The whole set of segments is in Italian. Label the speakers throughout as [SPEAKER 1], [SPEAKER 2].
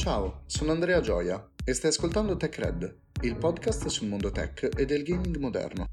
[SPEAKER 1] Ciao, sono Andrea Gioia e stai ascoltando TechRed, il podcast sul mondo tech e del gaming moderno.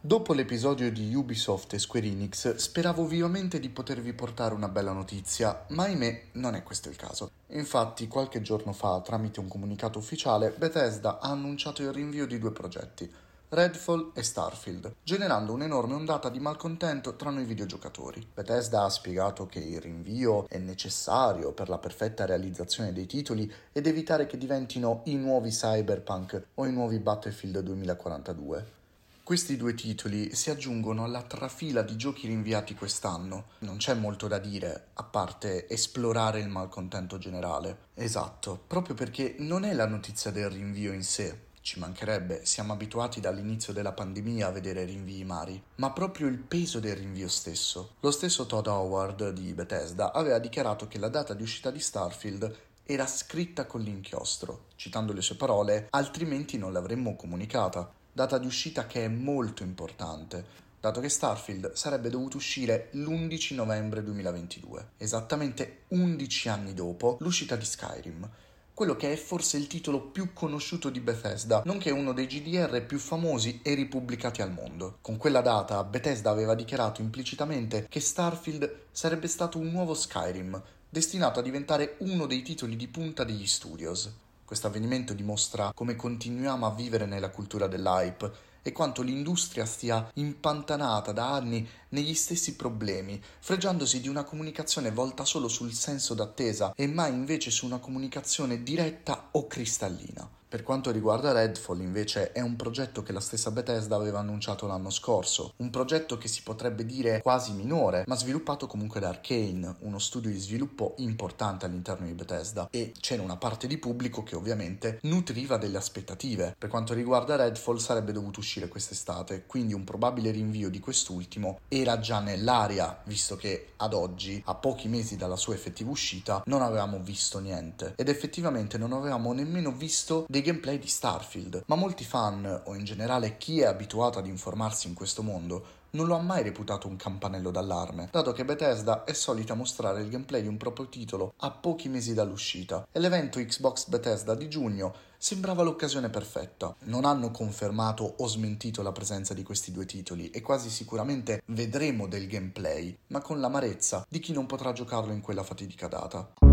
[SPEAKER 1] Dopo l'episodio di Ubisoft e Square Enix, speravo vivamente di potervi portare una bella notizia, ma ahimè non è questo il caso. Infatti, qualche giorno fa, tramite un comunicato ufficiale, Bethesda ha annunciato il rinvio di due progetti, Redfall e Starfield, generando un'enorme ondata di malcontento tra noi videogiocatori. Bethesda ha spiegato che il rinvio è necessario per la perfetta realizzazione dei titoli ed evitare che diventino i nuovi Cyberpunk o i nuovi Battlefield 2042. Questi due titoli si aggiungono alla trafila di giochi rinviati quest'anno. Non c'è molto da dire, a parte esplorare il malcontento generale. Esatto, proprio perché non è la notizia del rinvio in sé, ci mancherebbe, siamo abituati dall'inizio della pandemia a vedere rinvii mari, ma proprio il peso del rinvio stesso. Lo stesso Todd Howard di Bethesda aveva dichiarato che la data di uscita di Starfield era scritta con l'inchiostro. Citando le sue parole, altrimenti non l'avremmo comunicata data di uscita che è molto importante, dato che Starfield sarebbe dovuto uscire l'11 novembre 2022, esattamente 11 anni dopo l'uscita di Skyrim, quello che è forse il titolo più conosciuto di Bethesda, nonché uno dei GDR più famosi e ripubblicati al mondo. Con quella data Bethesda aveva dichiarato implicitamente che Starfield sarebbe stato un nuovo Skyrim, destinato a diventare uno dei titoli di punta degli studios. Questo avvenimento dimostra come continuiamo a vivere nella cultura dell'hype e quanto l'industria stia impantanata da anni negli stessi problemi, fregiandosi di una comunicazione volta solo sul senso d'attesa e mai invece su una comunicazione diretta o cristallina. Per quanto riguarda Redfall, invece, è un progetto che la stessa Bethesda aveva annunciato l'anno scorso, un progetto che si potrebbe dire quasi minore, ma sviluppato comunque da Arkane, uno studio di sviluppo importante all'interno di Bethesda, e c'era una parte di pubblico che ovviamente nutriva delle aspettative. Per quanto riguarda Redfall, sarebbe dovuto uscire quest'estate, quindi un probabile rinvio di quest'ultimo era già nell'aria, visto che ad oggi, a pochi mesi dalla sua effettiva uscita, non avevamo visto niente, ed effettivamente non avevamo nemmeno visto dei gameplay di Starfield, ma molti fan, o in generale chi è abituato ad informarsi in questo mondo, non lo ha mai reputato un campanello d'allarme, dato che Bethesda è solita mostrare il gameplay di un proprio titolo a pochi mesi dall'uscita, e l'evento Xbox Bethesda di giugno sembrava l'occasione perfetta. Non hanno confermato o smentito la presenza di questi due titoli e quasi sicuramente vedremo del gameplay, ma con l'amarezza di chi non potrà giocarlo in quella fatidica data.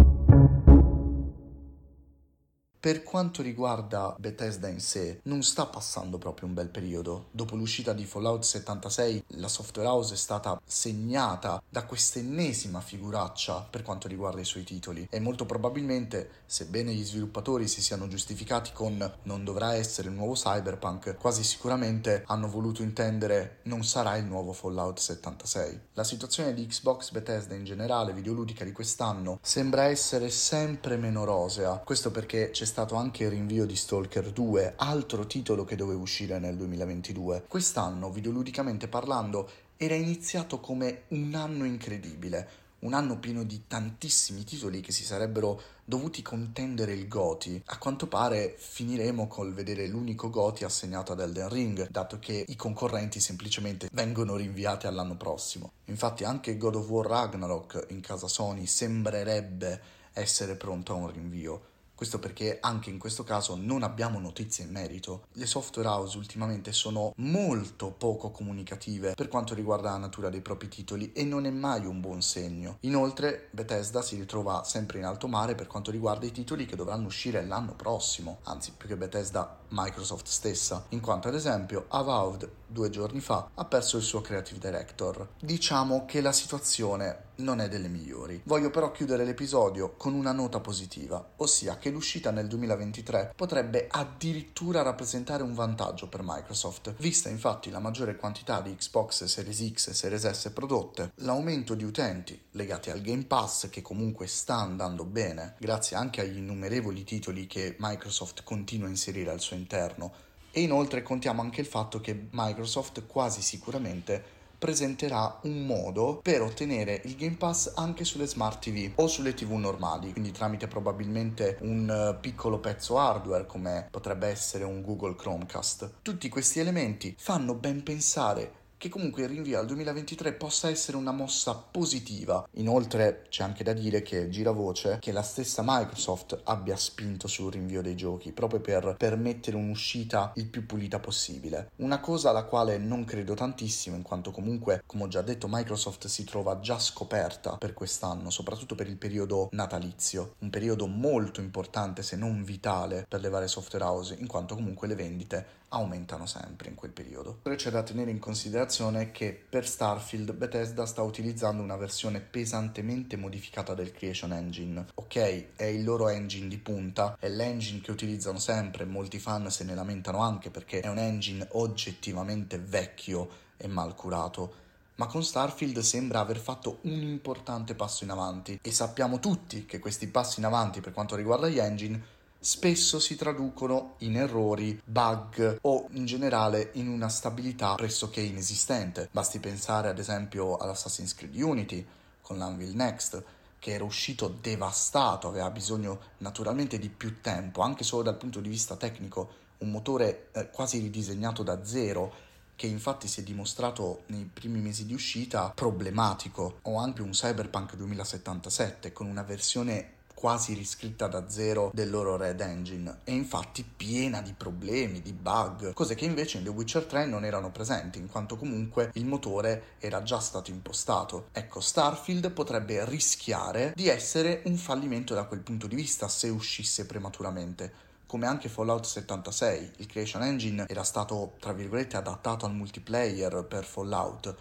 [SPEAKER 1] Per quanto riguarda Bethesda in sé, non sta passando proprio un bel periodo. Dopo l'uscita di Fallout 76, la software house è stata segnata da quest'ennesima figuraccia per quanto riguarda i suoi titoli e molto probabilmente, sebbene gli sviluppatori si siano giustificati con non dovrà essere il nuovo Cyberpunk, quasi sicuramente hanno voluto intendere non sarà il nuovo Fallout 76. La situazione di Xbox Bethesda in generale, videoludica di quest'anno, sembra essere sempre meno rosea. Questo perché c'è stato anche il rinvio di Stalker 2, altro titolo che doveva uscire nel 2022. Quest'anno, videoludicamente parlando, era iniziato come un anno incredibile, un anno pieno di tantissimi titoli che si sarebbero dovuti contendere il Goti. A quanto pare finiremo col vedere l'unico Goti assegnato ad Elden Ring, dato che i concorrenti semplicemente vengono rinviati all'anno prossimo. Infatti anche God of War Ragnarok in casa Sony sembrerebbe essere pronto a un rinvio. Questo perché anche in questo caso non abbiamo notizie in merito. Le software house ultimamente sono molto poco comunicative per quanto riguarda la natura dei propri titoli e non è mai un buon segno. Inoltre Bethesda si ritrova sempre in alto mare per quanto riguarda i titoli che dovranno uscire l'anno prossimo, anzi più che Bethesda Microsoft stessa, in quanto ad esempio Avowed due giorni fa ha perso il suo creative director. Diciamo che la situazione non è delle migliori. Voglio però chiudere l'episodio con una nota positiva, ossia che l'uscita nel 2023 potrebbe addirittura rappresentare un vantaggio per Microsoft, vista infatti la maggiore quantità di Xbox Series X e Series S prodotte, l'aumento di utenti legati al Game Pass che comunque sta andando bene, grazie anche agli innumerevoli titoli che Microsoft continua a inserire al suo interno, e inoltre contiamo anche il fatto che Microsoft quasi sicuramente presenterà un modo per ottenere il Game Pass anche sulle smart TV o sulle TV normali, quindi tramite probabilmente un eh, piccolo pezzo hardware come potrebbe essere un Google Chromecast. Tutti questi elementi fanno ben pensare che comunque il rinvio al 2023 possa essere una mossa positiva. Inoltre c'è anche da dire che gira voce che la stessa Microsoft abbia spinto sul rinvio dei giochi proprio per permettere un'uscita il più pulita possibile. Una cosa alla quale non credo tantissimo in quanto comunque, come ho già detto, Microsoft si trova già scoperta per quest'anno, soprattutto per il periodo natalizio, un periodo molto importante se non vitale per le varie software house in quanto comunque le vendite aumentano sempre in quel periodo. C'è da tenere in considerazione che per Starfield Bethesda sta utilizzando una versione pesantemente modificata del Creation Engine. Ok, è il loro engine di punta, è l'engine che utilizzano sempre, molti fan se ne lamentano anche perché è un engine oggettivamente vecchio e mal curato ma con Starfield sembra aver fatto un importante passo in avanti e sappiamo tutti che questi passi in avanti per quanto riguarda gli engine spesso si traducono in errori, bug o in generale in una stabilità pressoché inesistente. Basti pensare ad esempio all'Assassin's Creed Unity con l'Anvil Next che era uscito devastato, aveva bisogno naturalmente di più tempo, anche solo dal punto di vista tecnico, un motore eh, quasi ridisegnato da zero che infatti si è dimostrato nei primi mesi di uscita problematico, o anche un Cyberpunk 2077 con una versione quasi riscritta da zero del loro Red Engine e infatti piena di problemi, di bug, cose che invece in The Witcher 3 non erano presenti in quanto comunque il motore era già stato impostato. Ecco, Starfield potrebbe rischiare di essere un fallimento da quel punto di vista se uscisse prematuramente come anche Fallout 76. Il Creation Engine era stato, tra virgolette, adattato al multiplayer per Fallout,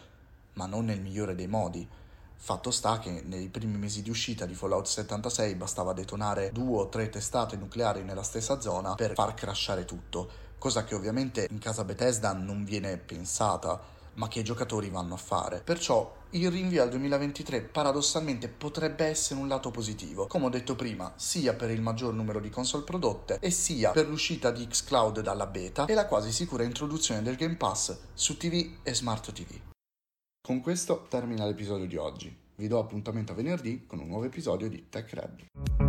[SPEAKER 1] ma non nel migliore dei modi. Fatto sta che nei primi mesi di uscita di Fallout 76 bastava detonare due o tre testate nucleari nella stessa zona per far crashare tutto, cosa che ovviamente in casa Bethesda non viene pensata, ma che i giocatori vanno a fare. Perciò il rinvio al 2023 paradossalmente potrebbe essere un lato positivo, come ho detto prima, sia per il maggior numero di console prodotte e sia per l'uscita di xCloud dalla beta e la quasi sicura introduzione del Game Pass su TV e Smart TV. Con questo termina l'episodio di oggi. Vi do appuntamento a venerdì con un nuovo episodio di Tech Red.